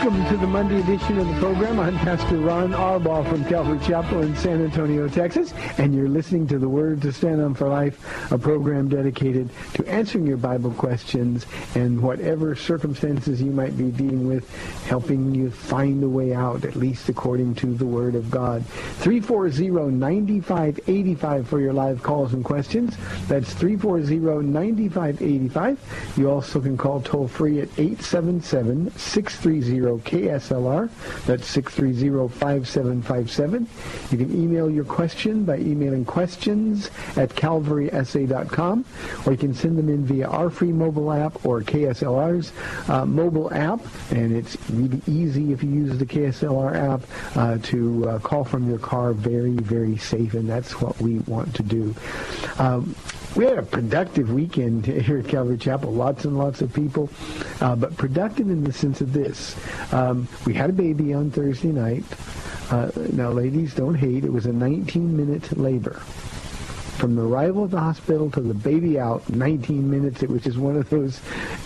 Welcome to the Monday edition of the program. I'm Pastor Ron Arbaugh from Calvary Chapel in San Antonio, Texas, and you're listening to the Word to Stand On for Life, a program dedicated to answering your Bible questions and whatever circumstances you might be dealing with, helping you find a way out, at least according to the Word of God. 340-9585 for your live calls and questions. That's 340-9585. You also can call toll free at 877 630 KSLR. That's 630-5757. You can email your question by emailing questions at calvarysa.com, or you can send them in via our free mobile app or KSLR's uh, mobile app. And it's really easy if you use the KSLR app uh, to uh, call from your car very, very safe, and that's what we want to do. Um, we had a productive weekend here at Calvary Chapel. Lots and lots of people, uh, but productive in the sense of this: um, we had a baby on Thursday night. Uh, now, ladies, don't hate. It was a 19-minute labor. From the arrival of the hospital to the baby out, 19 minutes. It was just one of those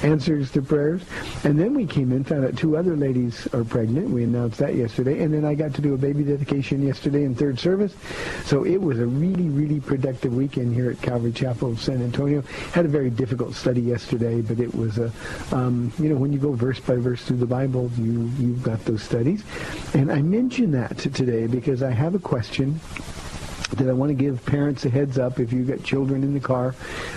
answers to prayers. And then we came in, found out two other ladies are pregnant. We announced that yesterday. And then I got to do a baby dedication yesterday in third service. So it was a really, really productive weekend here at Calvary Chapel of San Antonio. Had a very difficult study yesterday, but it was a, um, you know, when you go verse by verse through the Bible, you, you've got those studies. And I mention that today because I have a question that I want to give parents a heads up if you've got children in the car.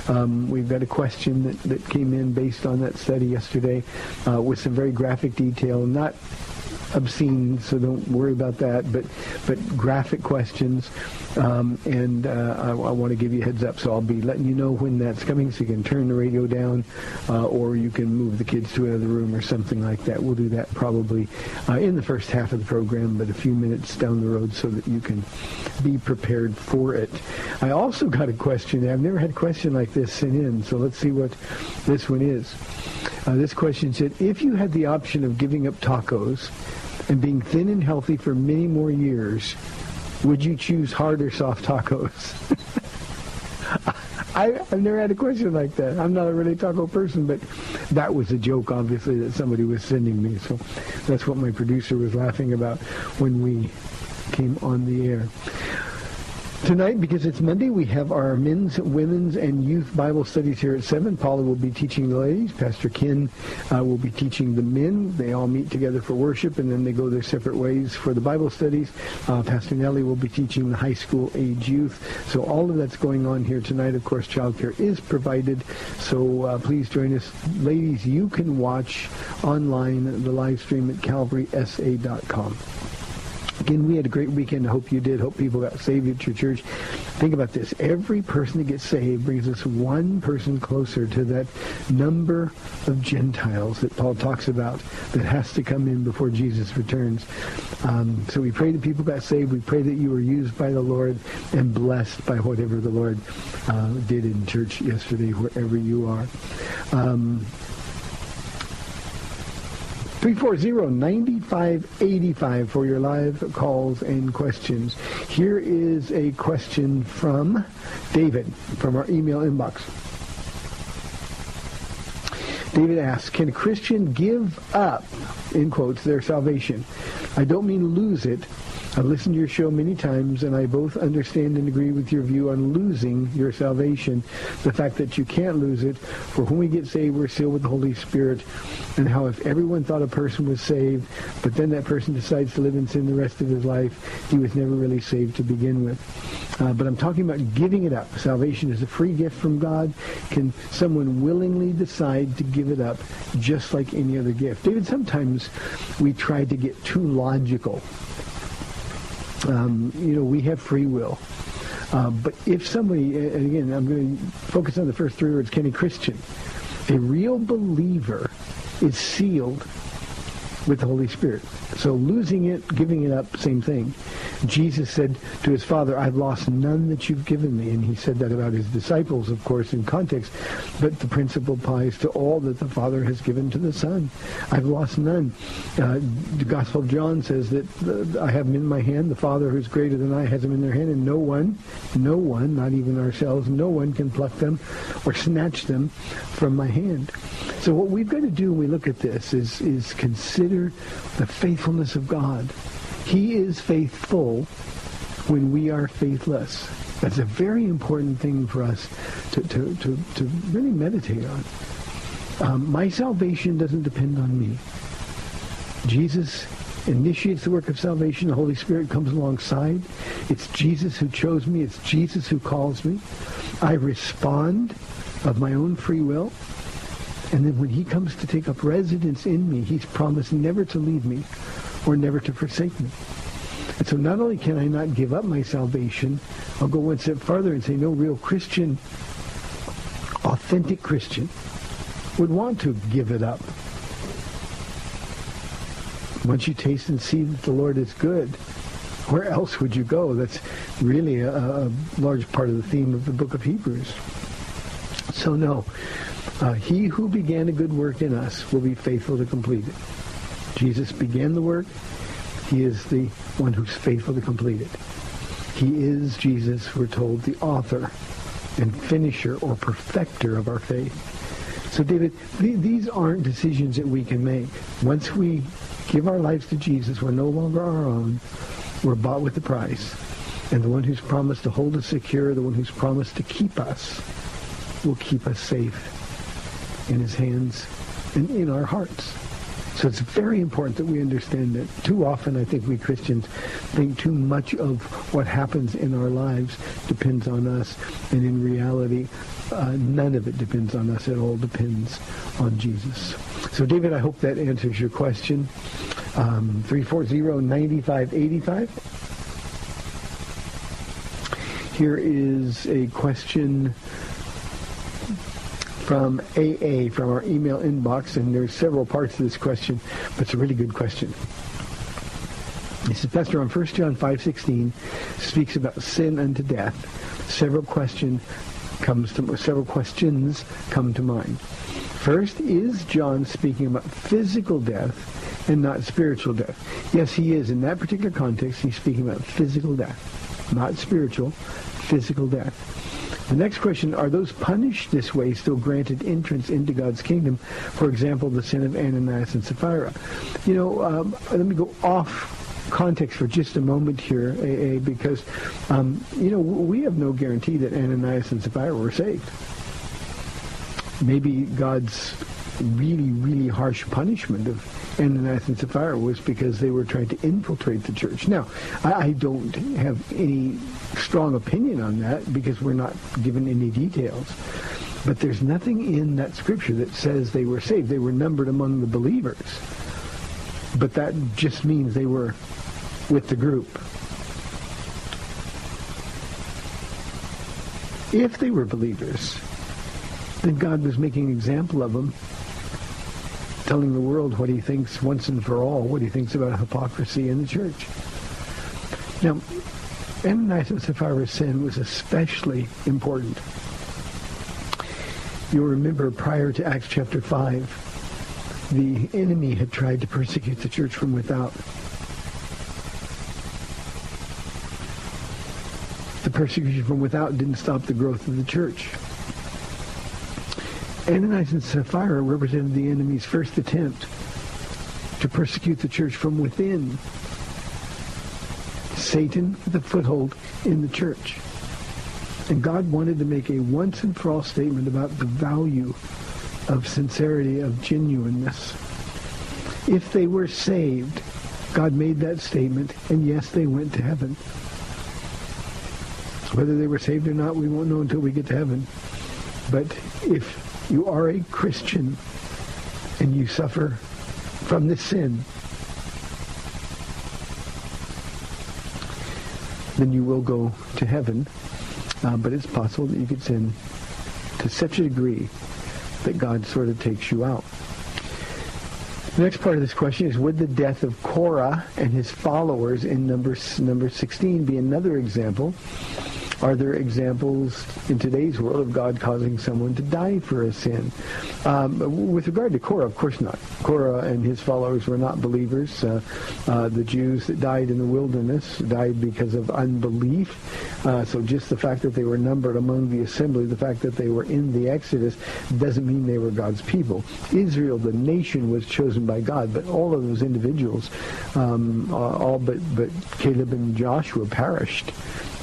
Um, we've got a question that, that came in based on that study yesterday uh, with some very graphic detail, not obscene, so don't worry about that, but but graphic questions. Um, and uh, I, I want to give you a heads up, so I'll be letting you know when that's coming, so you can turn the radio down, uh, or you can move the kids to another room or something like that. We'll do that probably uh, in the first half of the program, but a few minutes down the road so that you can be prepared for it. I also got a question. I've never had a question like this sent in, so let's see what this one is. Uh, this question said, if you had the option of giving up tacos and being thin and healthy for many more years, would you choose hard or soft tacos? I, I've never had a question like that. I'm not a really taco person, but that was a joke, obviously, that somebody was sending me. So that's what my producer was laughing about when we came on the air. Tonight, because it's Monday, we have our men's, women's, and youth Bible studies here at 7. Paula will be teaching the ladies. Pastor Ken uh, will be teaching the men. They all meet together for worship, and then they go their separate ways for the Bible studies. Uh, Pastor Nellie will be teaching the high school age youth. So all of that's going on here tonight. Of course, childcare is provided. So uh, please join us. Ladies, you can watch online the live stream at calvarysa.com. Again, we had a great weekend. I hope you did. Hope people got saved at your church. Think about this. Every person that gets saved brings us one person closer to that number of Gentiles that Paul talks about that has to come in before Jesus returns. Um, so we pray that people got saved. We pray that you were used by the Lord and blessed by whatever the Lord uh, did in church yesterday, wherever you are. Um, 340-9585 for your live calls and questions. Here is a question from David from our email inbox. David asks, can a Christian give up, in quotes, their salvation? I don't mean lose it. I've listened to your show many times, and I both understand and agree with your view on losing your salvation. The fact that you can't lose it. For when we get saved, we're sealed with the Holy Spirit. And how if everyone thought a person was saved, but then that person decides to live in sin the rest of his life, he was never really saved to begin with. Uh, but I'm talking about giving it up. Salvation is a free gift from God. Can someone willingly decide to give it up just like any other gift? David, sometimes we try to get too logical um, you know, we have free will. Uh, but if somebody, and again, I'm going to focus on the first three words, Kenny Christian, a real believer is sealed with the Holy Spirit. So losing it, giving it up, same thing. Jesus said to his father, I've lost none that you've given me. And he said that about his disciples, of course, in context. But the principle applies to all that the Father has given to the Son. I've lost none. Uh, the Gospel of John says that uh, I have them in my hand. The Father who's greater than I has them in their hand. And no one, no one, not even ourselves, no one can pluck them or snatch them from my hand. So what we've got to do when we look at this is, is consider the faithfulness of God. He is faithful when we are faithless. That's a very important thing for us to, to, to, to really meditate on. Um, my salvation doesn't depend on me. Jesus initiates the work of salvation. The Holy Spirit comes alongside. It's Jesus who chose me. It's Jesus who calls me. I respond of my own free will. And then when he comes to take up residence in me, he's promised never to leave me or never to forsake me. And so not only can I not give up my salvation, I'll go one step further and say no real Christian, authentic Christian, would want to give it up. Once you taste and see that the Lord is good, where else would you go? That's really a, a large part of the theme of the book of Hebrews. So no, uh, he who began a good work in us will be faithful to complete it. Jesus began the work. He is the one who's faithful to complete it. He is, Jesus, we're told, the author and finisher or perfecter of our faith. So, David, th- these aren't decisions that we can make. Once we give our lives to Jesus, we're no longer our own. We're bought with a price. And the one who's promised to hold us secure, the one who's promised to keep us, will keep us safe in his hands and in our hearts. So it's very important that we understand that. Too often, I think we Christians think too much of what happens in our lives depends on us, and in reality, uh, none of it depends on us. It all depends on Jesus. So, David, I hope that answers your question. Um, 340-9585. Here is a question from AA from our email inbox, and there's several parts to this question, but it's a really good question. He says, Pastor, on 1 John 5.16 speaks about sin unto death. Several question comes to several questions come to mind. First, is John speaking about physical death and not spiritual death? Yes, he is. In that particular context, he's speaking about physical death, not spiritual, physical death. The next question, are those punished this way still granted entrance into God's kingdom? For example, the sin of Ananias and Sapphira. You know, um, let me go off context for just a moment here, AA, because, um, you know, we have no guarantee that Ananias and Sapphira were saved. Maybe God's really, really harsh punishment of And Sapphira was because they were trying to infiltrate the church. Now, I, I don't have any strong opinion on that because we're not given any details. But there's nothing in that scripture that says they were saved. They were numbered among the believers. But that just means they were with the group. If they were believers, then God was making an example of them telling the world what he thinks once and for all, what he thinks about hypocrisy in the church. Now, Ananias and Sapphira's sin was especially important. You'll remember prior to Acts chapter 5, the enemy had tried to persecute the church from without. The persecution from without didn't stop the growth of the church. Ananias and Sapphira represented the enemy's first attempt to persecute the church from within. Satan with a foothold in the church. And God wanted to make a once and for all statement about the value of sincerity, of genuineness. If they were saved, God made that statement, and yes, they went to heaven. Whether they were saved or not, we won't know until we get to heaven. But if you are a Christian and you suffer from this sin, then you will go to heaven. Uh, but it's possible that you could sin to such a degree that God sort of takes you out. The next part of this question is, would the death of Korah and his followers in number, number 16 be another example are there examples in today's world of God causing someone to die for a sin? Um, with regard to Korah, of course not. Korah and his followers were not believers. Uh, uh, the Jews that died in the wilderness died because of unbelief. Uh, so just the fact that they were numbered among the assembly, the fact that they were in the Exodus, doesn't mean they were God's people. Israel, the nation, was chosen by God, but all of those individuals, um, all but, but Caleb and Joshua perished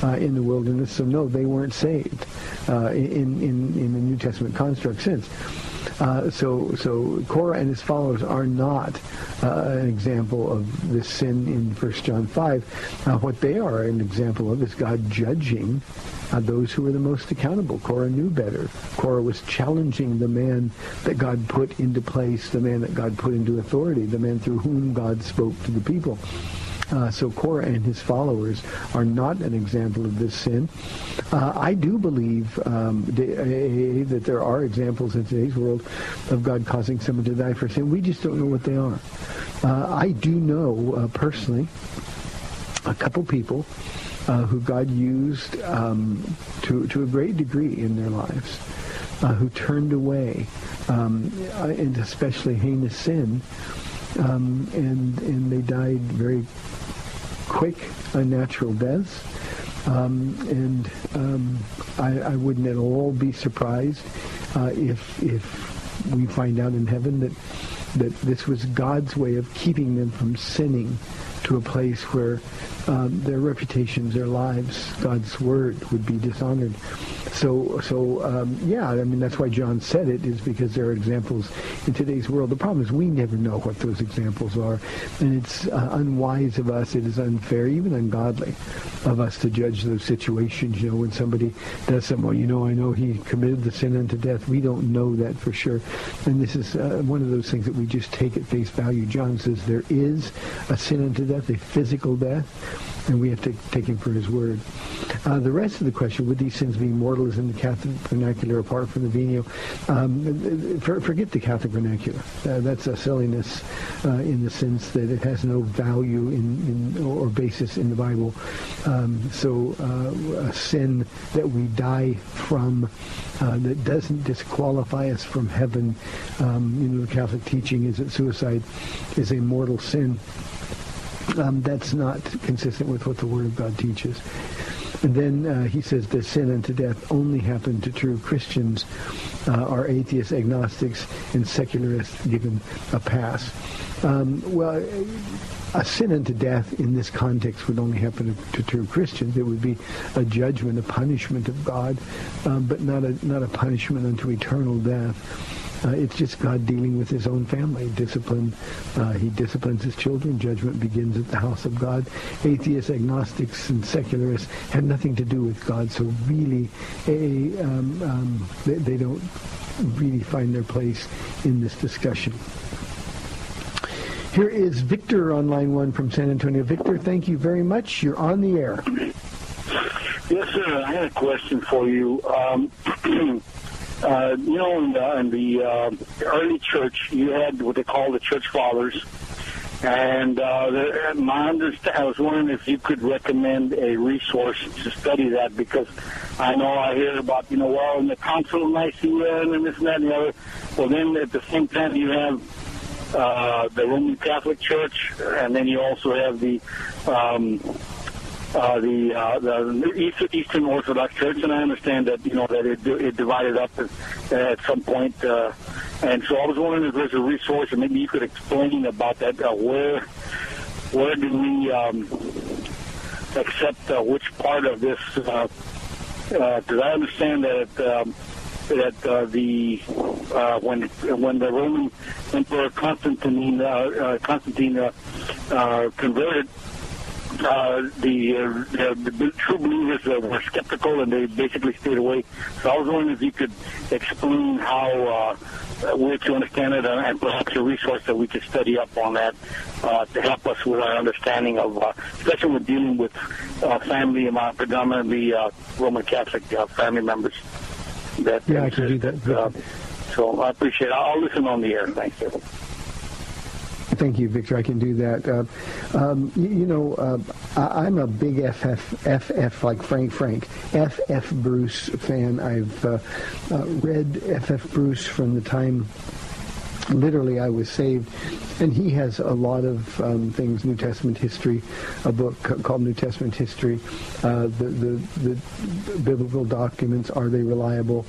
uh, in the wilderness. So no, they weren't saved uh, in, in, in the New Testament construct sense. Uh, so, so Korah and his followers are not uh, an example of this sin in 1 John 5. Uh, what they are an example of is God judging uh, those who were the most accountable. Korah knew better. Korah was challenging the man that God put into place, the man that God put into authority, the man through whom God spoke to the people. Uh, so Korah and his followers are not an example of this sin. Uh, I do believe um, that there are examples in today's world of God causing someone to die for sin. We just don't know what they are. Uh, I do know uh, personally a couple people uh, who God used um, to, to a great degree in their lives. Uh, who turned away, um, and especially heinous sin, um, and and they died very quick, unnatural deaths. Um, and um, I, I, wouldn't at all be surprised uh, if if we find out in heaven that that this was God's way of keeping them from sinning to a place where um, their reputations, their lives, God's word would be dishonored. So, so um, yeah, I mean that's why John said it is because there are examples in today's world. The problem is we never know what those examples are, and it's uh, unwise of us. It is unfair, even ungodly, of us to judge those situations. You know, when somebody does something, well, you know, I know he committed the sin unto death. We don't know that for sure, and this is uh, one of those things that we just take at face value. John says there is a sin unto death, a physical death and we have to take him for his word. Uh, the rest of the question, would these sins be mortal as in the Catholic vernacular apart from the venial? Um, for, forget the Catholic vernacular. Uh, that's a silliness uh, in the sense that it has no value in, in or basis in the Bible. Um, so uh, a sin that we die from uh, that doesn't disqualify us from heaven. Um, you know, the Catholic teaching is that suicide is a mortal sin um, that's not consistent with what the Word of God teaches. And then uh, he says the sin unto death only happened to true Christians, uh, are atheists, agnostics, and secularists given a pass. Um, well, a sin unto death in this context would only happen to, to true Christians. It would be a judgment, a punishment of God, um, but not a not a punishment unto eternal death. Uh, it's just God dealing with his own family. Discipline. Uh, he disciplines his children. Judgment begins at the house of God. Atheists, agnostics, and secularists have nothing to do with God. So really, a, um, um, they, they don't really find their place in this discussion. Here is Victor on line one from San Antonio. Victor, thank you very much. You're on the air. Yes, sir. I had a question for you. Um, uh, you know, in the, in the uh, early church, you had what they call the church fathers. And uh, the, my understand, I was wondering if you could recommend a resource to study that because I know I hear about, you know, well, in the Council of Nicaea and this and that and the other. Well, then at the same time, you have uh, the Roman Catholic Church, and then you also have the um, uh, the uh, the East, Eastern Orthodox Church, and I understand that you know that it, it divided up at, at some point. Uh, and so I was wondering if there's a resource, and maybe you could explain about that. Uh, where where do we um, accept uh, which part of this? Because uh, uh, I understand that. Um, that uh, the uh, when when the Roman Emperor Constantine uh, uh, Constantine uh, uh, converted uh, the, uh, the, the true believers uh, were skeptical and they basically stayed away. So I was wondering if you could explain how uh, we're to understand it uh, and perhaps a resource that we could study up on that uh, to help us with our understanding of, uh, especially with dealing with uh, family, uh, predominantly uh, Roman Catholic uh, family members. That Yeah, I can do that. Uh, so I appreciate it. I'll listen on the air. Thank you. Thank you, Victor. I can do that. Uh, um, you, you know, uh, I, I'm a big FF, FF like Frank Frank, FF Bruce fan. I've uh, uh, read FF Bruce from the time literally I was saved. And he has a lot of um, things, New Testament history, a book called New Testament History. Uh, the, the, the biblical documents, are they reliable?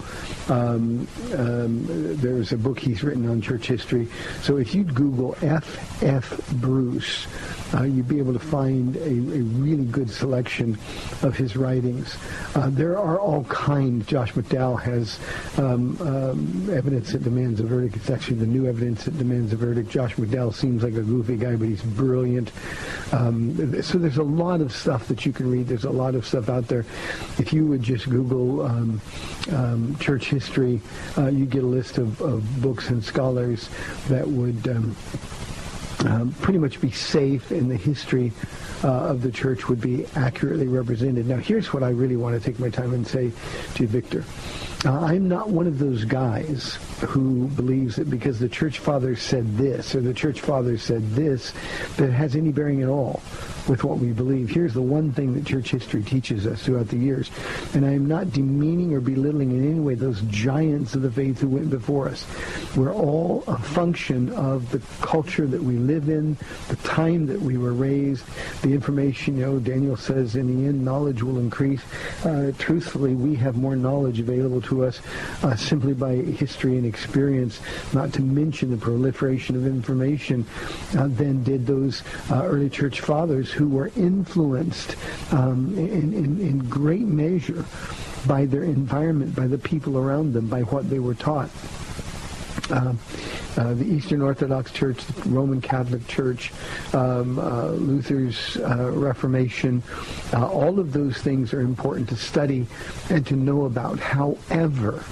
Um, um, there's a book he's written on church history. So if you Google F.F. F. Bruce, uh, you'd be able to find a, a really good selection of his writings. Uh, there are all kinds. Josh McDowell has um, um, evidence that demands a verdict. It's actually the new evidence that demands a verdict. Josh McDowell seems like a goofy guy, but he's brilliant. Um, so there's a lot of stuff that you can read. There's a lot of stuff out there. If you would just Google um, um, church history, uh, you get a list of, of books and scholars that would um, pretty much be safe and the history uh, of the church would be accurately represented. Now, here's what I really want to take my time and say to Victor. Uh, I'm not one of those guys who believes that because the church fathers said this or the church fathers said this, that it has any bearing at all with what we believe. Here's the one thing that church history teaches us throughout the years, and I am not demeaning or belittling in any way those giants of the faith who went before us. We're all a function of the culture that we live in, the time that we were raised, the information, you know, Daniel says in the end knowledge will increase. Uh, truthfully, we have more knowledge available to us uh, simply by history and experience, not to mention the proliferation of information uh, than did those uh, early church fathers who were influenced um, in, in, in great measure by their environment, by the people around them, by what they were taught. Uh, uh, the Eastern Orthodox Church, the Roman Catholic Church, um, uh, Luther's uh, Reformation, uh, all of those things are important to study and to know about. However,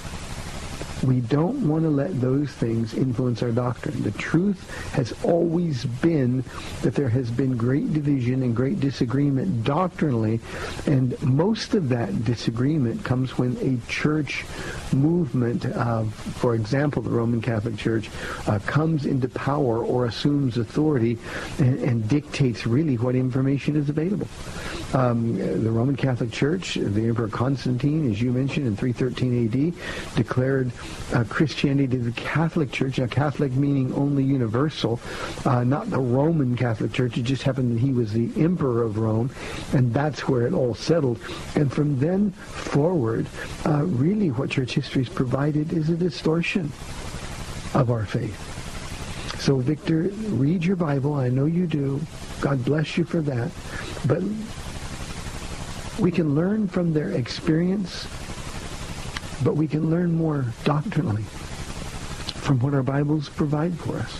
we don't want to let those things influence our doctrine. The truth has always been that there has been great division and great disagreement doctrinally, and most of that disagreement comes when a church movement, uh, for example, the Roman Catholic Church, uh, comes into power or assumes authority and, and dictates really what information is available. Um, the Roman Catholic Church, the Emperor Constantine, as you mentioned, in 313 AD, declared uh, Christianity to the Catholic Church. Now, Catholic meaning only universal, uh, not the Roman Catholic Church. It just happened that he was the Emperor of Rome, and that's where it all settled. And from then forward, uh, really what church history has provided is a distortion of our faith. So, Victor, read your Bible. I know you do. God bless you for that. But we can learn from their experience, but we can learn more doctrinally from what our Bibles provide for us.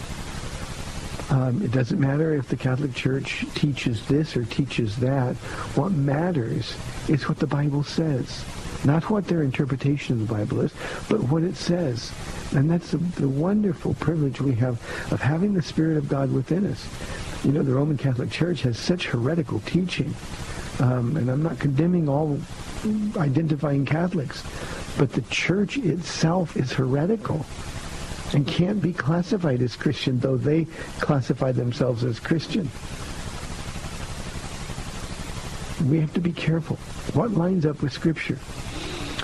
Um, it doesn't matter if the Catholic Church teaches this or teaches that. What matters is what the Bible says. Not what their interpretation of the Bible is, but what it says. And that's the, the wonderful privilege we have of having the Spirit of God within us. You know, the Roman Catholic Church has such heretical teaching. Um, and I'm not condemning all identifying Catholics, but the church itself is heretical and can't be classified as Christian, though they classify themselves as Christian. We have to be careful. What lines up with Scripture?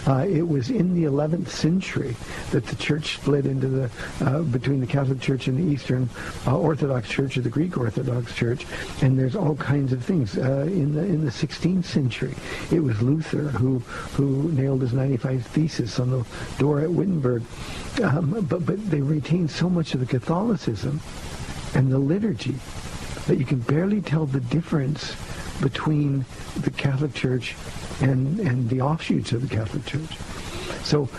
Uh, it was in the 11th century that the church split into the uh, between the Catholic Church and the Eastern uh, Orthodox Church or the Greek Orthodox Church, and there's all kinds of things. Uh, in the in the 16th century, it was Luther who who nailed his 95 thesis on the door at Wittenberg. Um, but but they retained so much of the Catholicism and the liturgy that you can barely tell the difference between the Catholic Church and, and the offshoots of the Catholic Church. So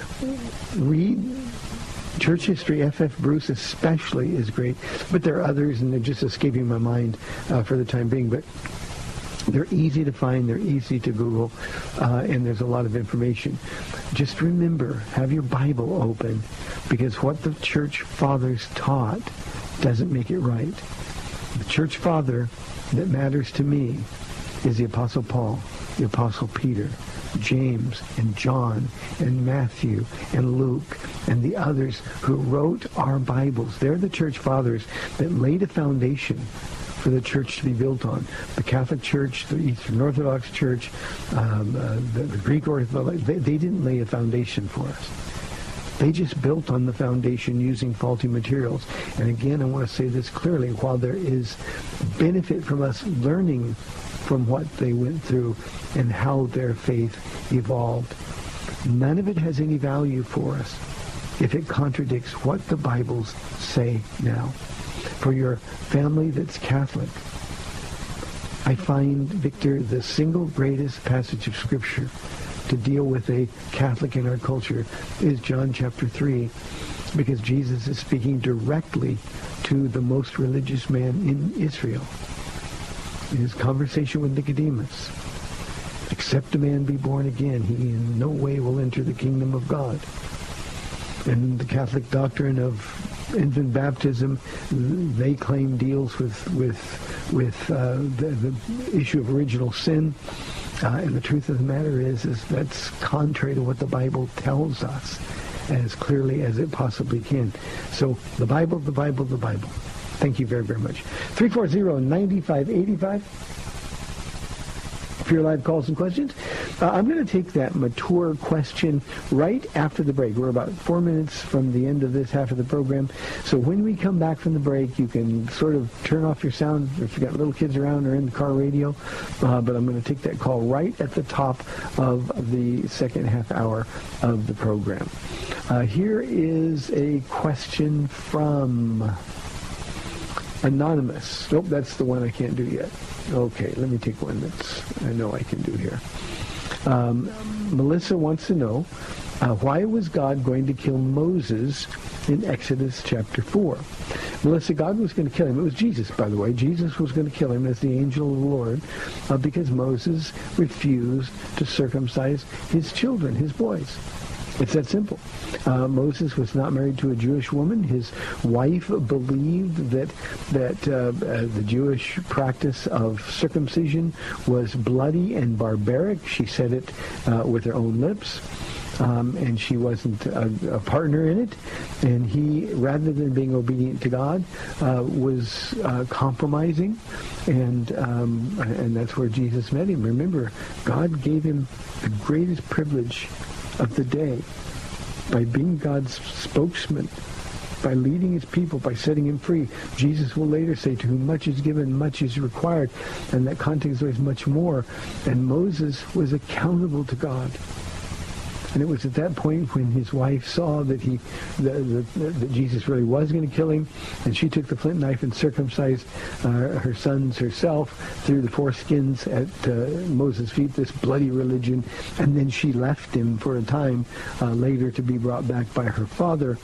read church history. F.F. Bruce especially is great, but there are others, and they're just escaping my mind uh, for the time being. But they're easy to find, they're easy to Google, uh, and there's a lot of information. Just remember, have your Bible open, because what the church fathers taught doesn't make it right. The church father that matters to me is the Apostle Paul, the Apostle Peter, James and John and Matthew and Luke and the others who wrote our Bibles. They're the church fathers that laid a foundation for the church to be built on. The Catholic Church, the Eastern Orthodox Church, um, uh, the, the, Greek Orthodox, they, they didn't lay a foundation for us. They just built on the foundation using faulty materials. And again, I want to say this clearly. While there is benefit from us learning from what they went through and how their faith evolved, none of it has any value for us if it contradicts what the Bibles say now. For your family that's Catholic, I find, Victor, the single greatest passage of Scripture to deal with a Catholic in our culture is John chapter 3 because Jesus is speaking directly to the most religious man in Israel. In his conversation with Nicodemus, except a man be born again, he in no way will enter the kingdom of God. And the Catholic doctrine of infant baptism, they claim deals with with with uh, the, the issue of original sin. Uh, and the truth of the matter is, is that's contrary to what the Bible tells us as clearly as it possibly can. So the Bible, the Bible, the Bible. Thank you very, very much. 340-9585 for your live calls and questions. Uh, I'm going to take that mature question right after the break. We're about four minutes from the end of this half of the program. So when we come back from the break, you can sort of turn off your sound if you've got little kids around or in the car radio. Uh, but I'm going to take that call right at the top of the second half hour of the program. Uh, here is a question from Anonymous. Nope, that's the one I can't do yet. Okay, let me take one that's I know I can do here. Um, Melissa wants to know uh, why was God going to kill Moses in Exodus chapter 4? Melissa, God was going to kill him. It was Jesus, by the way. Jesus was going to kill him as the angel of the Lord uh, because Moses refused to circumcise his children, his boys. It's that simple. Uh, Moses was not married to a Jewish woman. His wife believed that that uh, uh, the Jewish practice of circumcision was bloody and barbaric. She said it uh, with her own lips. Um, and she wasn't a, a, partner in it. And he, rather than being obedient to God, uh, was uh, compromising, and um, and that's where Jesus met him. Remember, God gave him the greatest privilege of the day by being God's spokesman, by leading his people, by setting him free. Jesus will later say, to whom much is given, much is required. And that context was much more. And Moses was accountable to God. And it was at that point when his wife saw that he, that, that Jesus really was going to kill him, and she took the flint knife and circumcised uh, her sons herself through the foreskins at uh, Moses' feet, this bloody religion, and then she left him for a time uh, later to be brought back by her father.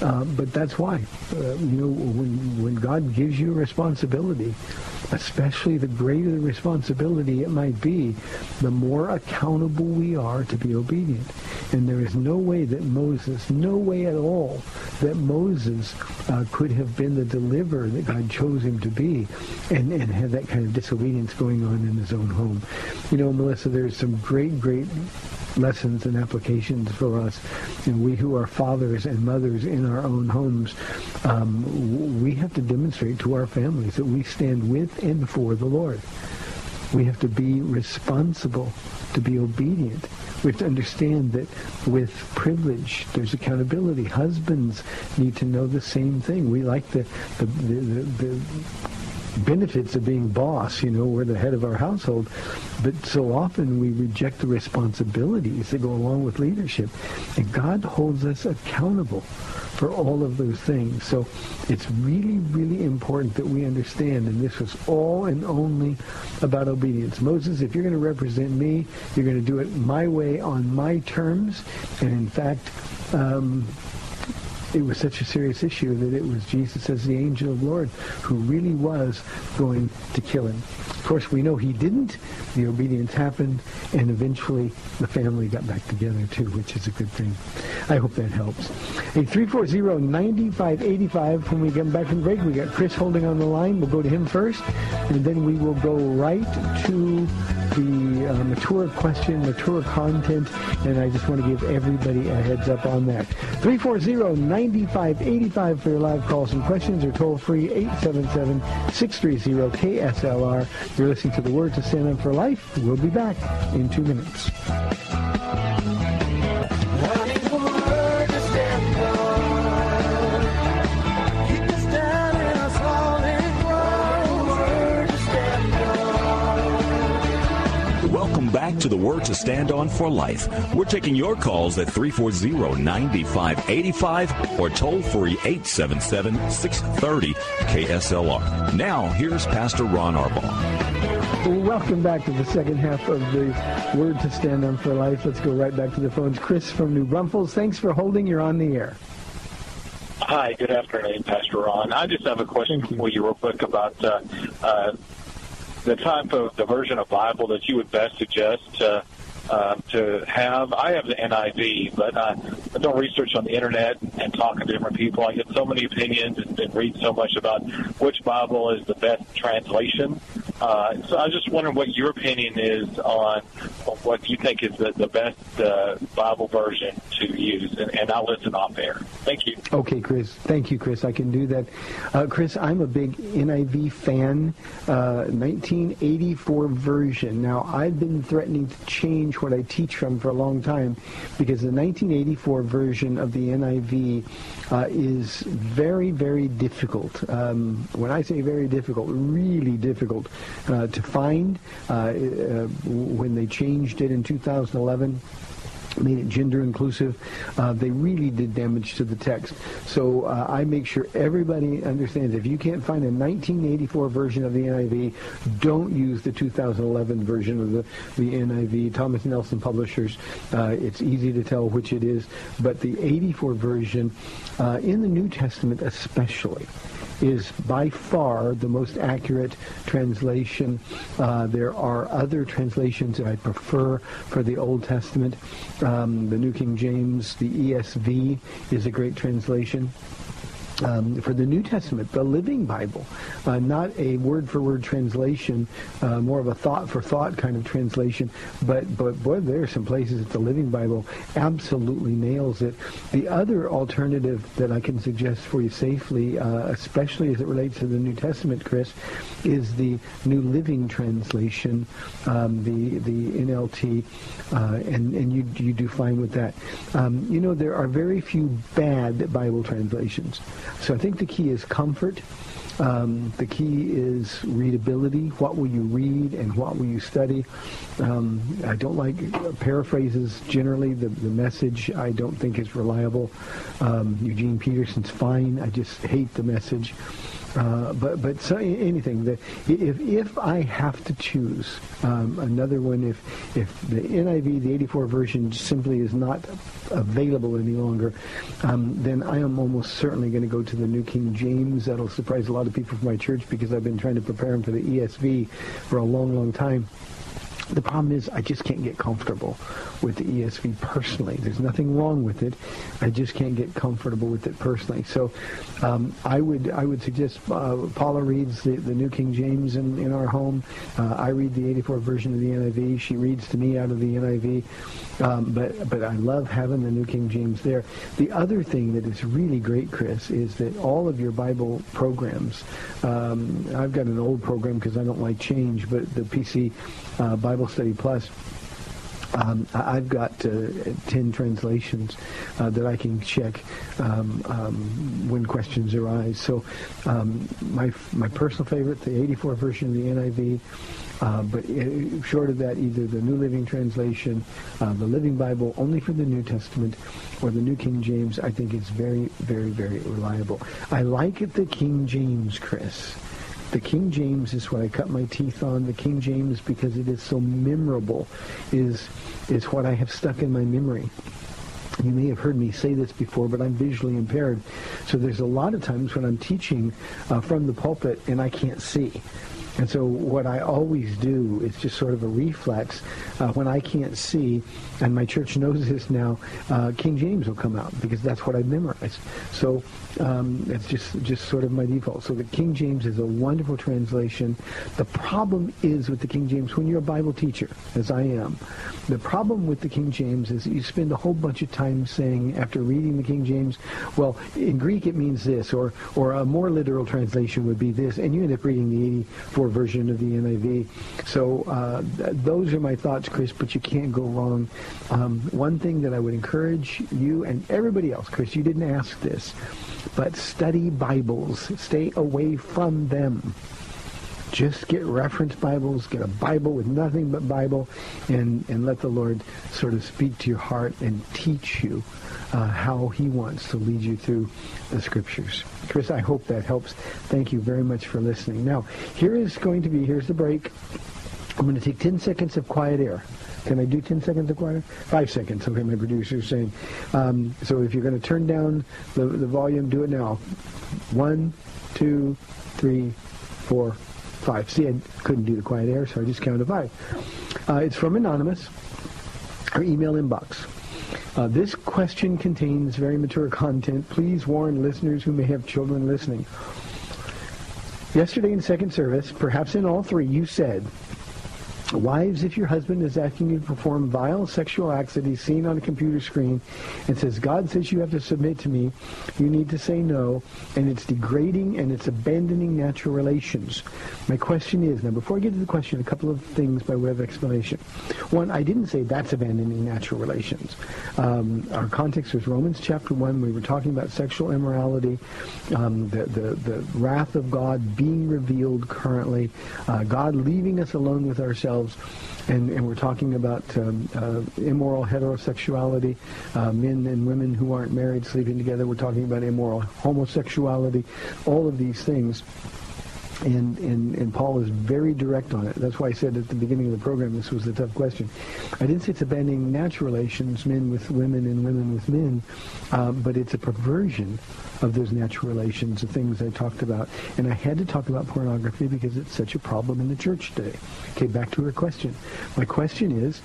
Uh, but that's why, uh, you know, when when God gives you responsibility, especially the greater the responsibility it might be, the more accountable we are to be obedient. And there is no way that Moses, no way at all, that Moses uh, could have been the deliverer that God chose him to be and, and have that kind of disobedience going on in his own home. You know, Melissa, there's some great, great lessons and applications for us. And we who are fathers and mothers in our own homes, um, we have to demonstrate to our families that we stand with and for the Lord. We have to be responsible to be obedient. We have to understand that with privilege, there's accountability. Husbands need to know the same thing. We like the, the, the, the, the benefits of being boss. You know, we're the head of our household. But so often we reject the responsibilities that go along with leadership. And God holds us accountable for all of those things. So it's really, really important that we understand, and this was all and only about obedience. Moses, if you're going to represent me, you're going to do it my way on my terms. And in fact, um, it was such a serious issue that it was Jesus as the angel of the Lord who really was going to kill him. Of course, we know he didn't. The obedience happened, and eventually the family got back together too, which is a good thing. I hope that helps. A 340-9585. When we come back from break, we got Chris holding on the line. We'll go to him first, and then we will go right to the uh, mature question, mature content, and I just want to give everybody a heads up on that. 340-9585 for your live calls and questions, or toll free 877-630-KSLR. You're listening to the Word to Stand On for Life. We'll be back in two minutes. Back to the Word to Stand On for Life. We're taking your calls at 340-9585 or toll free 877-630 KSLR. Now, here's Pastor Ron Arbaugh. Welcome back to the second half of the Word to Stand On for Life. Let's go right back to the phones. Chris from New Braunfels, thanks for holding. You're on the air. Hi, good afternoon, Pastor Ron. I just have a question you. for you real quick about uh, uh, the type of the version of Bible that you would best suggest uh, uh, to have. I have the NIV, but uh, I've done research on the internet and talking to different people. I get so many opinions and, and read so much about which Bible is the best translation. Uh, so I just wondering what your opinion is on, on what you think is the, the best uh, Bible version to use, and, and I'll listen off air. Thank you. Okay, Chris. Thank you, Chris. I can do that. Uh, Chris, I'm a big NIV fan. Uh, 1984 version. Now, I've been threatening to change what I teach from for a long time because the 1984 version of the NIV uh, is very, very difficult. Um, when I say very difficult, really difficult uh, to find. Uh, uh, when they changed it in 2011 made it gender inclusive. Uh, they really did damage to the text. So uh, I make sure everybody understands if you can't find a 1984 version of the NIV, don't use the 2011 version of the, the NIV. Thomas Nelson Publishers, uh, it's easy to tell which it is, but the 84 version uh, in the New Testament especially is by far the most accurate translation. Uh, there are other translations that I prefer for the Old Testament. Um, the New King James, the ESV is a great translation. Um, for the New Testament, the Living Bible, uh, not a word-for-word translation, uh, more of a thought-for-thought kind of translation. But but boy, there are some places that the Living Bible absolutely nails it. The other alternative that I can suggest for you safely, uh, especially as it relates to the New Testament, Chris, is the New Living Translation, um, the the NLT, uh, and and you you do fine with that. Um, you know there are very few bad Bible translations. So I think the key is comfort. Um, the key is readability. What will you read and what will you study? Um, I don't like paraphrases generally. The, the message I don't think is reliable. Um, Eugene Peterson's fine. I just hate the message. Uh, but but so, anything that if if I have to choose um, another one, if if the NIV the 84 version simply is not available any longer, um, then I am almost certainly going to go to the New King James. That'll surprise a lot of people from my church because I've been trying to prepare them for the ESV for a long long time. The problem is I just can't get comfortable with the ESV personally. There's nothing wrong with it. I just can't get comfortable with it personally. So um, I would I would suggest uh, Paula reads the, the New King James in, in our home. Uh, I read the 84 version of the NIV. She reads to me out of the NIV. Um, but but I love having the New King James there. The other thing that is really great, Chris, is that all of your Bible programs. Um, I've got an old program because I don't like change, but the PC uh, Bible Study Plus. Um, I've got uh, 10 translations uh, that I can check um, um, when questions arise. So um, my, my personal favorite, the 84 version of the NIV, uh, but uh, short of that, either the New Living Translation, uh, the Living Bible, only for the New Testament, or the New King James, I think is very, very, very reliable. I like it the King James, Chris. The King James is what I cut my teeth on. The King James, because it is so memorable, is is what I have stuck in my memory. You may have heard me say this before, but I'm visually impaired. So there's a lot of times when I'm teaching uh, from the pulpit and I can't see. And so what I always do is just sort of a reflex. Uh, when I can't see, and my church knows this now, uh, King James will come out because that's what I've memorized. So um, it's just just sort of my default. So the King James is a wonderful translation. The problem is with the King James when you're a Bible teacher, as I am. The problem with the King James is that you spend a whole bunch of time saying after reading the King James, well, in Greek it means this, or or a more literal translation would be this, and you end up reading the 84 version of the NIV. So uh, th- those are my thoughts, Chris. But you can't go wrong. Um, one thing that I would encourage you and everybody else, Chris, you didn't ask this, but study Bibles. Stay away from them. Just get reference Bibles, get a Bible with nothing but Bible, and, and let the Lord sort of speak to your heart and teach you uh, how he wants to lead you through the scriptures. Chris, I hope that helps. Thank you very much for listening. Now, here is going to be, here's the break. I'm going to take 10 seconds of quiet air. Can I do 10 seconds of quiet? Five seconds, okay, my producer's saying. Um, so if you're going to turn down the, the volume, do it now. One, two, three, four, five. See, I couldn't do the quiet air, so I just counted five. Uh, it's from Anonymous, our email inbox. Uh, this question contains very mature content. Please warn listeners who may have children listening. Yesterday in second service, perhaps in all three, you said, Wives, if your husband is asking you to perform vile sexual acts that he's seen on a computer screen and says, God says you have to submit to me, you need to say no, and it's degrading and it's abandoning natural relations. My question is, now before I get to the question, a couple of things by way of explanation. One, I didn't say that's abandoning natural relations. Um, our context was Romans chapter 1. We were talking about sexual immorality, um, the, the, the wrath of God being revealed currently, uh, God leaving us alone with ourselves, and, and we're talking about um, uh, immoral heterosexuality, uh, men and women who aren't married sleeping together. We're talking about immoral homosexuality, all of these things. And, and, and Paul is very direct on it. That's why I said at the beginning of the program this was a tough question. I didn't say it's abandoning natural relations, men with women and women with men, um, but it's a perversion of those natural relations, the things I talked about. And I had to talk about pornography because it's such a problem in the church today. Okay, back to her question. My question is,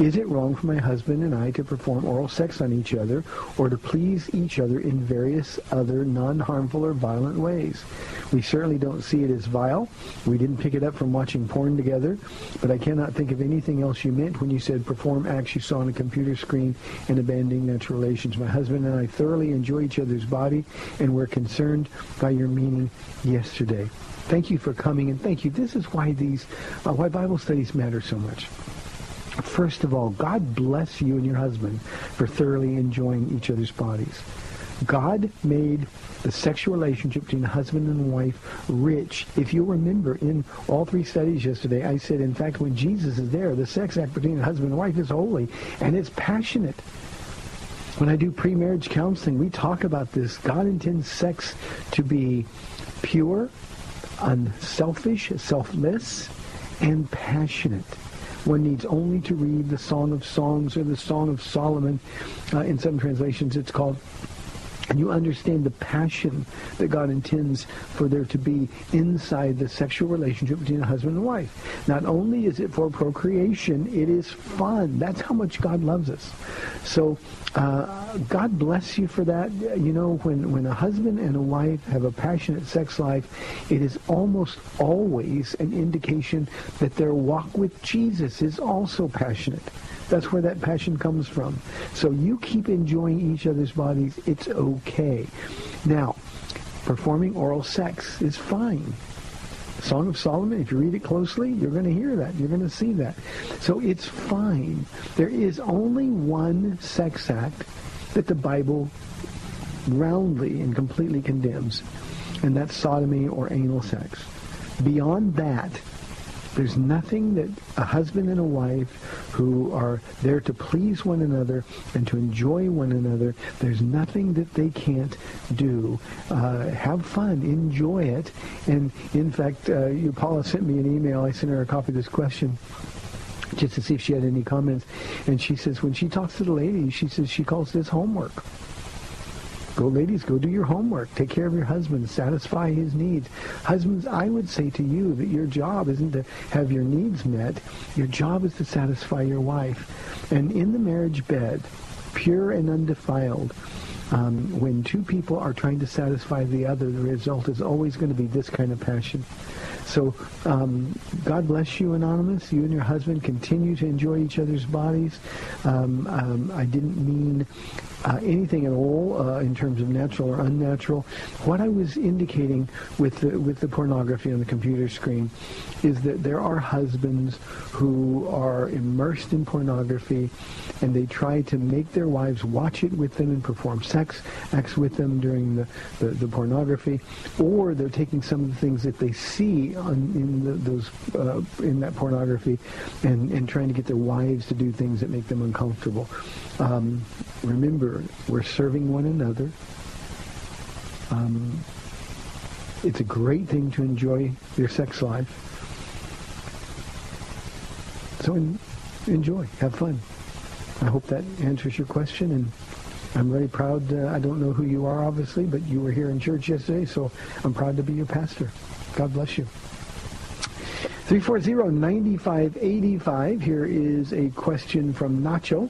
is it wrong for my husband and I to perform oral sex on each other or to please each other in various other non-harmful or violent ways? We certainly don't see it as vile. We didn't pick it up from watching porn together, but I cannot think of anything else you meant when you said perform acts you saw on a computer screen and abandoning natural relations. My husband and I thoroughly enjoy each other's body and we're concerned by your meaning yesterday. Thank you for coming and thank you. This is why these, uh, why Bible studies matter so much. First of all, God bless you and your husband for thoroughly enjoying each other's bodies. God made the sexual relationship between husband and wife rich. If you remember in all three studies yesterday, I said, in fact, when Jesus is there, the sex act between husband and wife is holy and it's passionate. When I do pre-marriage counseling, we talk about this. God intends sex to be pure, unselfish, selfless, and passionate. One needs only to read the Song of Songs or the Song of Solomon. Uh, in some translations, it's called and you understand the passion that God intends for there to be inside the sexual relationship between a husband and wife. Not only is it for procreation, it is fun. That's how much God loves us. So uh, God bless you for that. You know, when, when a husband and a wife have a passionate sex life, it is almost always an indication that their walk with Jesus is also passionate. That's where that passion comes from. So you keep enjoying each other's bodies. It's okay. Now, performing oral sex is fine. Song of Solomon, if you read it closely, you're going to hear that. You're going to see that. So it's fine. There is only one sex act that the Bible roundly and completely condemns, and that's sodomy or anal sex. Beyond that, there's nothing that a husband and a wife who are there to please one another and to enjoy one another, there's nothing that they can't do. Uh, have fun, enjoy it. And in fact, uh, you, Paula sent me an email. I sent her a copy of this question just to see if she had any comments. And she says when she talks to the ladies, she says she calls this homework. Go, ladies, go do your homework. Take care of your husband. Satisfy his needs. Husbands, I would say to you that your job isn't to have your needs met. Your job is to satisfy your wife. And in the marriage bed, pure and undefiled, um, when two people are trying to satisfy the other, the result is always going to be this kind of passion. So um, God bless you, Anonymous. You and your husband continue to enjoy each other's bodies. Um, um, I didn't mean uh, anything at all uh, in terms of natural or unnatural. What I was indicating with the, with the pornography on the computer screen is that there are husbands who are immersed in pornography and they try to make their wives watch it with them and perform sex acts with them during the, the, the pornography, or they're taking some of the things that they see on, in the, those uh, in that pornography and, and trying to get their wives to do things that make them uncomfortable. Um, remember, we're serving one another. Um, it's a great thing to enjoy your sex life. So en- enjoy, have fun. I hope that answers your question, and I'm very proud. Uh, I don't know who you are, obviously, but you were here in church yesterday, so I'm proud to be your pastor. God bless you. 340-9585. Here is a question from Nacho.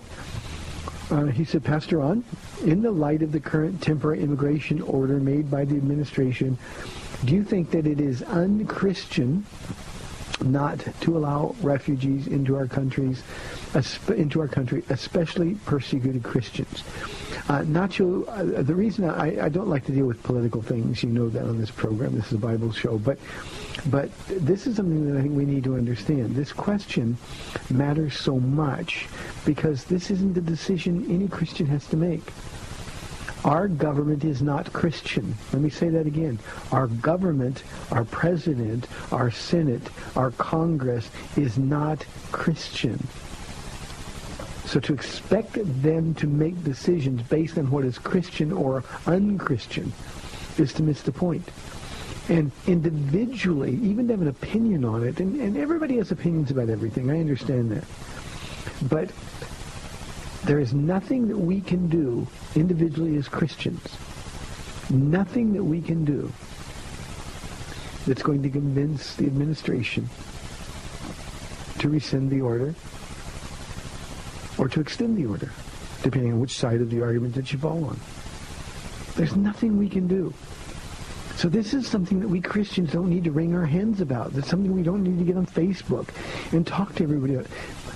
Uh, he said, Pastor Ron, in the light of the current temporary immigration order made by the administration, do you think that it is unchristian not to allow refugees into our countries, into our country, especially persecuted Christians? Uh, Nacho, uh, the reason I, I don't like to deal with political things, you know that on this program, this is a Bible show, but but this is something that I think we need to understand. This question matters so much because this isn't a decision any Christian has to make. Our government is not Christian. Let me say that again. Our government, our president, our Senate, our Congress is not Christian. So to expect them to make decisions based on what is Christian or unchristian is to miss the point. And individually, even to have an opinion on it, and, and everybody has opinions about everything, I understand that. But there is nothing that we can do individually as Christians, nothing that we can do that's going to convince the administration to rescind the order or to extend the order, depending on which side of the argument that you fall on. There's nothing we can do. So this is something that we Christians don't need to wring our hands about. That's something we don't need to get on Facebook and talk to everybody about.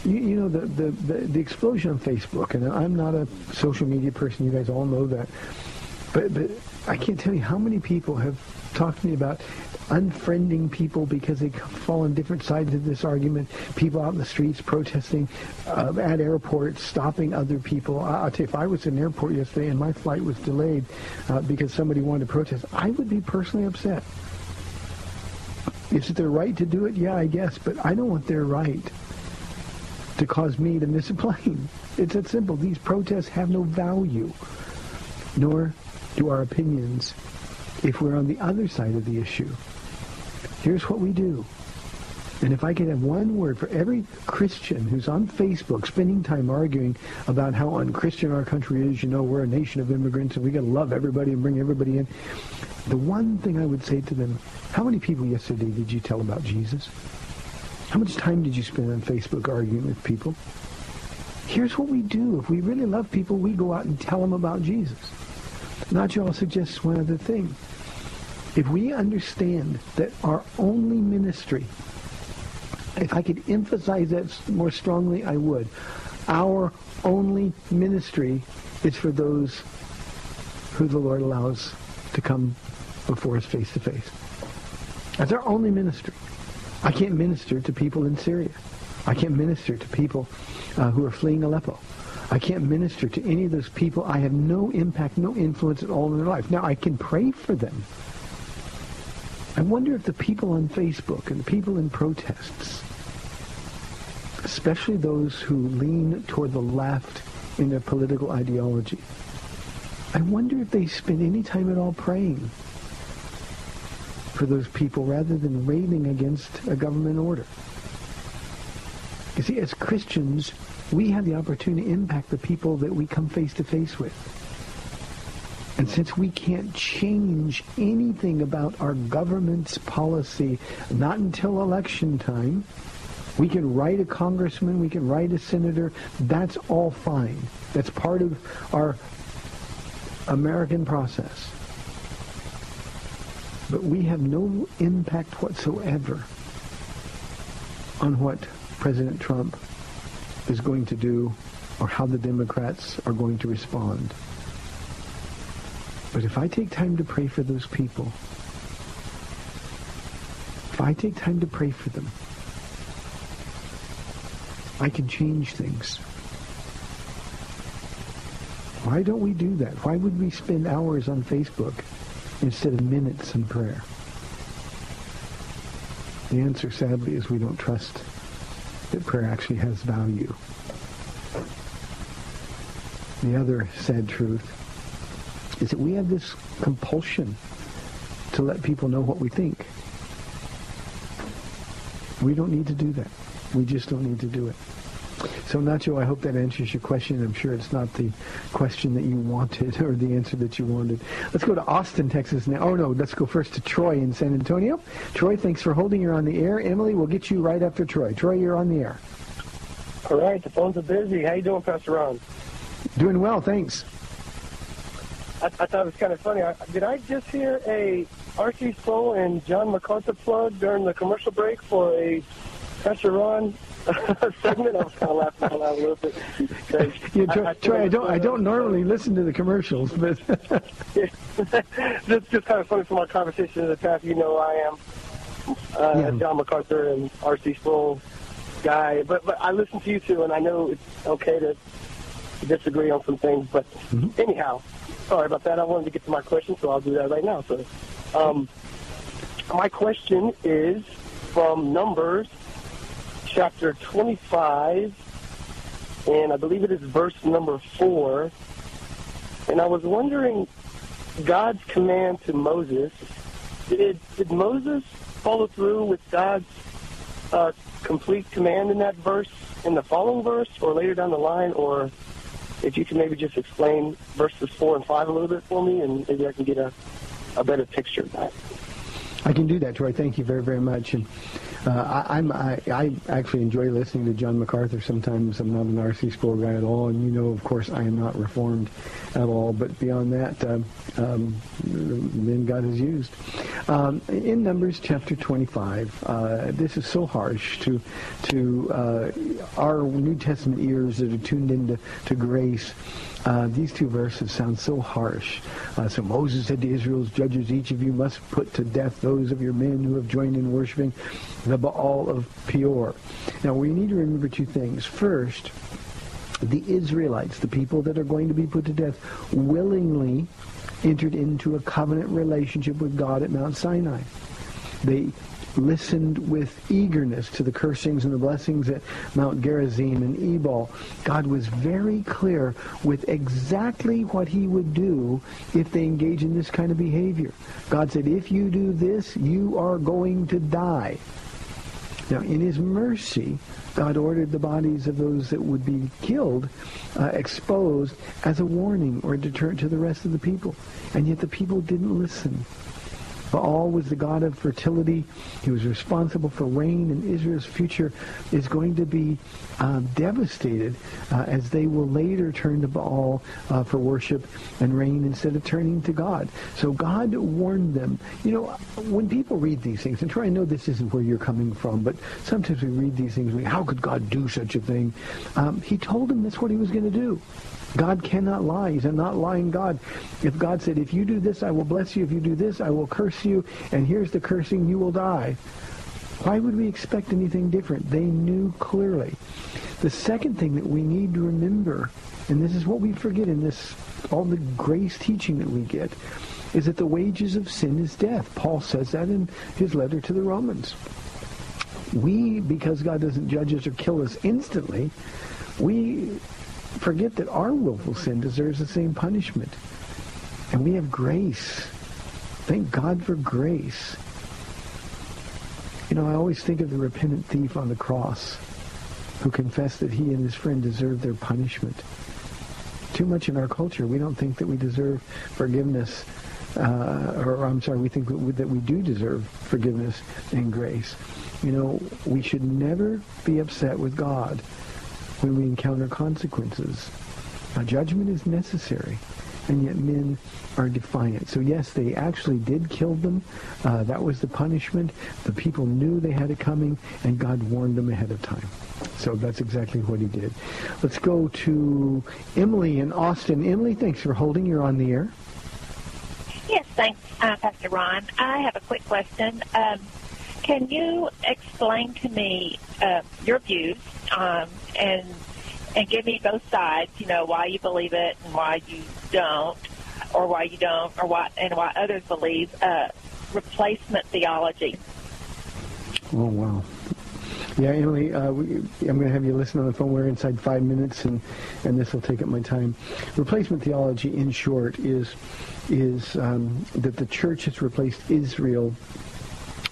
You, you know, the, the, the, the explosion on Facebook, and I'm not a social media person. You guys all know that. But, but I can't tell you how many people have talked to me about unfriending people because they fall on different sides of this argument. People out in the streets protesting uh, at airports, stopping other people. I, will tell you, if I was in an airport yesterday and my flight was delayed uh, because somebody wanted to protest, I would be personally upset. Is it their right to do it? Yeah, I guess, but I don't want their right to cause me to miss a plane. It's that simple. These protests have no value, nor do our opinions if we're on the other side of the issue. Here's what we do. And if I could have one word for every Christian who's on Facebook spending time arguing about how unchristian our country is, you know, we're a nation of immigrants and we got to love everybody and bring everybody in. The one thing I would say to them, how many people yesterday did you tell about Jesus? How much time did you spend on Facebook arguing with people? Here's what we do. If we really love people, we go out and tell them about Jesus. Nacho, I'll suggest one other thing. If we understand that our only ministry, if I could emphasize that more strongly, I would. Our only ministry is for those who the Lord allows to come before us face to face. That's our only ministry. I can't minister to people in Syria. I can't minister to people uh, who are fleeing Aleppo. I can't minister to any of those people. I have no impact, no influence at all in their life. Now, I can pray for them. I wonder if the people on Facebook and the people in protests, especially those who lean toward the left in their political ideology, I wonder if they spend any time at all praying for those people rather than railing against a government order. You see, as Christians, we have the opportunity to impact the people that we come face to face with. And since we can't change anything about our government's policy, not until election time, we can write a congressman, we can write a senator. That's all fine. That's part of our American process. But we have no impact whatsoever on what President Trump is going to do or how the Democrats are going to respond. But if I take time to pray for those people, if I take time to pray for them, I can change things. Why don't we do that? Why would we spend hours on Facebook instead of minutes in prayer? The answer, sadly, is we don't trust that prayer actually has value. The other sad truth is that we have this compulsion to let people know what we think. We don't need to do that. We just don't need to do it. So, Nacho, I hope that answers your question. I'm sure it's not the question that you wanted or the answer that you wanted. Let's go to Austin, Texas now. Oh, no, let's go first to Troy in San Antonio. Troy, thanks for holding. You're on the air. Emily, we'll get you right after Troy. Troy, you're on the air. All right, the phones are busy. How you doing, Pastor Ron? Doing well, thanks. I, I thought it was kind of funny. I, did I just hear a R.C. Sproul and John MacArthur plug during the commercial break for a Pastor Ron segment? I was kind of laughing out loud a little bit. Yeah, Troy, I, I, Troy, I don't, I don't normally listen to the commercials, but it's just kind of funny from our conversation in the past. You know, I am uh, Yeah. John MacArthur and R.C. Sproul guy, but but I listen to you too, and I know it's okay to disagree on some things. But anyhow, sorry about that. I wanted to get to my question, so I'll do that right now. So, um, my question is from Numbers chapter 25, and I believe it is verse number 4. And I was wondering, God's command to Moses, did, did Moses follow through with God's uh, complete command in that verse, in the following verse, or later down the line, or if you can maybe just explain verses 4 and 5 a little bit for me, and maybe I can get a, a better picture of that. I can do that, Troy. Thank you very, very much. And uh, I, I'm, I, I actually enjoy listening to John MacArthur. Sometimes I'm not an R.C. Sproul guy at all, and you know, of course, I am not reformed at all. But beyond that, um, um, the men God has used. Um, in Numbers chapter 25, uh, this is so harsh to to uh, our New Testament ears that are tuned into to grace. Uh, these two verses sound so harsh. Uh, so Moses said to Israel's judges, each of you must put to death those of your men who have joined in worshiping the Baal of Peor. Now we need to remember two things. First, the Israelites, the people that are going to be put to death, willingly entered into a covenant relationship with God at Mount Sinai. They listened with eagerness to the cursings and the blessings at Mount Gerizim and Ebal. God was very clear with exactly what he would do if they engage in this kind of behavior. God said, if you do this, you are going to die. Now, in his mercy, God ordered the bodies of those that would be killed uh, exposed as a warning or a deterrent to the rest of the people. And yet the people didn't listen. Baal was the god of fertility. He was responsible for rain, and Israel's future is going to be uh, devastated uh, as they will later turn to Baal uh, for worship and rain instead of turning to God. So God warned them. You know, when people read these things, and try, I know this isn't where you're coming from, but sometimes we read these things, we, how could God do such a thing? Um, he told them that's what he was going to do. God cannot lie. He's a not lying God. If God said, if you do this, I will bless you. If you do this, I will curse you. And here's the cursing, you will die. Why would we expect anything different? They knew clearly. The second thing that we need to remember, and this is what we forget in this, all the grace teaching that we get, is that the wages of sin is death. Paul says that in his letter to the Romans. We, because God doesn't judge us or kill us instantly, we forget that our willful sin deserves the same punishment. And we have grace. Thank God for grace. You know, I always think of the repentant thief on the cross who confessed that he and his friend deserved their punishment. Too much in our culture, we don't think that we deserve forgiveness, uh, or, I'm sorry, we think that we, that we do deserve forgiveness and grace. You know, we should never be upset with God when we encounter consequences. A judgment is necessary, and yet men are defiant. So yes, they actually did kill them. Uh, that was the punishment. The people knew they had it coming, and God warned them ahead of time. So that's exactly what he did. Let's go to Emily in Austin. Emily, thanks for holding. You're on the air. Yes, thanks, uh, Pastor Ron. I have a quick question. Um, can you explain to me uh, your views um, and and give me both sides? You know why you believe it and why you don't, or why you don't, or why and why others believe uh, replacement theology. Oh wow. Yeah, Emily, uh, we, I'm going to have you listen on the phone. We're inside five minutes, and, and this will take up my time. Replacement theology, in short, is is um, that the church has replaced Israel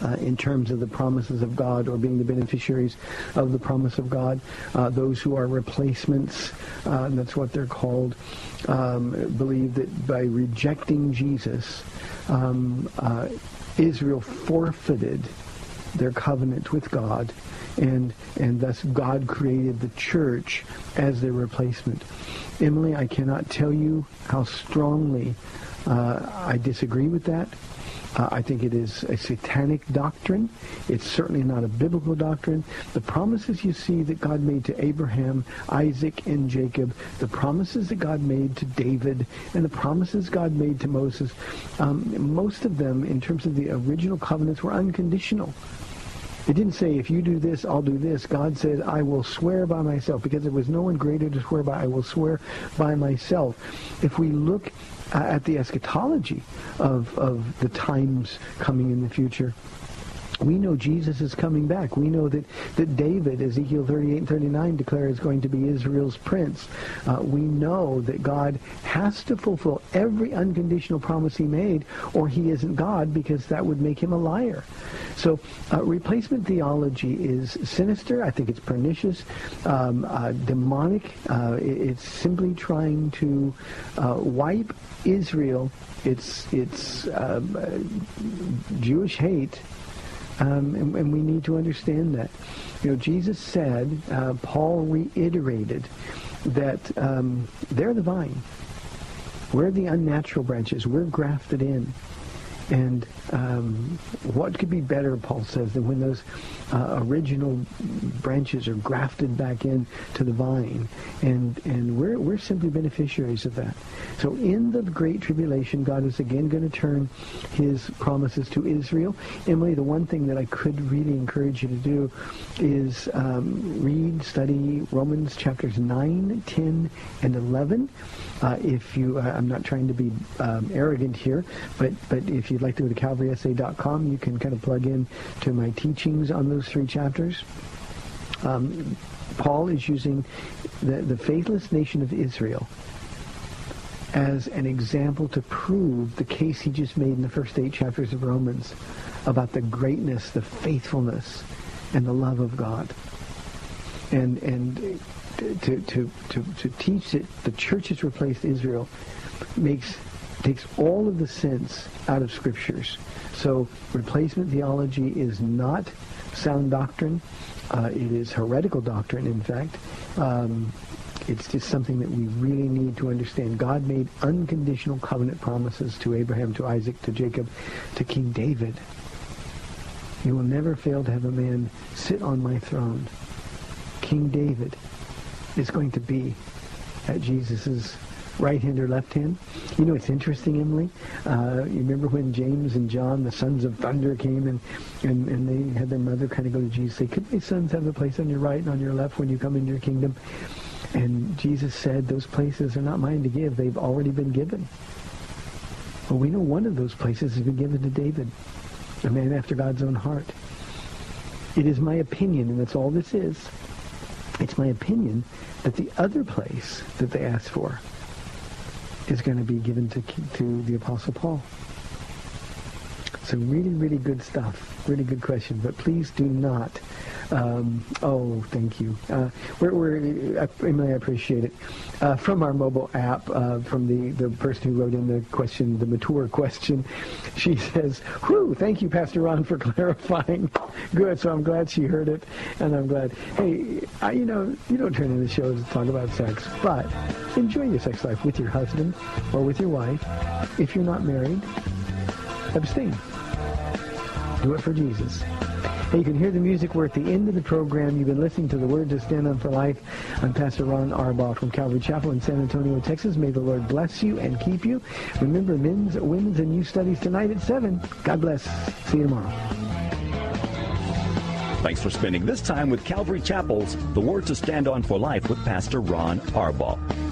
uh, in terms of the promises of God or being the beneficiaries of the promise of God. Uh, those who are replacements, uh, that's what they're called, um, believe that by rejecting Jesus, um, uh, Israel forfeited their covenant with God, and and thus God created the church as their replacement. Emily, I cannot tell you how strongly uh, I disagree with that. Uh, I think it is a satanic doctrine. It's certainly not a biblical doctrine. The promises you see that God made to Abraham, Isaac, and Jacob, the promises that God made to David, and the promises God made to Moses, um, most of them, in terms of the original covenants, were unconditional. It didn't say, if you do this, I'll do this. God said, I will swear by myself. Because there was no one greater to swear by, I will swear by myself. If we look at the eschatology of, of the times coming in the future, we know Jesus is coming back. We know that, that David, Ezekiel 38 and 39, declares is going to be Israel's prince. Uh, we know that God has to fulfill every unconditional promise he made, or he isn't God, because that would make him a liar. So uh, replacement theology is sinister. I think it's pernicious, um, uh, demonic. Uh, it's simply trying to uh, wipe Israel. It's, it's um, uh, Jewish hate um, and, and, we need to understand that. You know, Jesus said, uh, Paul reiterated that um, they're the vine. We're the unnatural branches. We're grafted in. And um, what could be better, Paul says, than when those uh, original branches are grafted back in to the vine, and and we're we're simply beneficiaries of that. So in the great tribulation, God is again going to turn His promises to Israel. Emily, the one thing that I could really encourage you to do is um, read, study Romans chapters 9, 10, and 11. Uh, if you, uh, I'm not trying to be um, arrogant here, but but if you'd like to go to calvarysa.com, you can kind of plug in to my teachings on those three chapters. Um, Paul is using the, the faithless nation of Israel as an example to prove the case he just made in the first eight chapters of Romans about the greatness, the faithfulness, and the love of God. And and to to to, to teach that the church has replaced Israel makes takes all of the sense out of scriptures. So replacement theology is not sound doctrine. Uh, it is heretical doctrine, in fact. Um, it's just something that we really need to understand. God made unconditional covenant promises to Abraham, to Isaac, to Jacob, to King David. You will never fail to have a man sit on my throne. King David is going to be at Jesus' right hand or left hand. You know, it's interesting, Emily. Uh, you remember when James and John, the sons of thunder, came and, and, and they had their mother kind of go to Jesus say, could my sons have a place on your right and on your left when you come into your kingdom? And Jesus said, those places are not mine to give. They've already been given. Well, we know one of those places has been given to David, a man after God's own heart. It is my opinion, and that's all this is, it's my opinion that the other place that they asked for is going to be given to, to the Apostle Paul. So really, really good stuff. Really good question. But please do not. Um, oh, thank you. Uh, we're, we're, uh, Emily, I appreciate it. Uh, from our mobile app, uh, from the, the person who wrote in the question, the mature question, she says, whew, thank you, Pastor Ron, for clarifying. Good, so I'm glad she heard it, and I'm glad. Hey, I, you know, you don't turn in the show to talk about sex, but enjoy your sex life with your husband or with your wife. If you're not married, abstain. Do it for Jesus. You can hear the music. We're at the end of the program. You've been listening to the Word to Stand on for Life. I'm Pastor Ron Arbaugh from Calvary Chapel in San Antonio, Texas. May the Lord bless you and keep you. Remember, men's, women's, and youth studies tonight at 7. God bless. See you tomorrow. Thanks for spending this time with Calvary Chapel's The Word to Stand On for Life with Pastor Ron Arbaugh.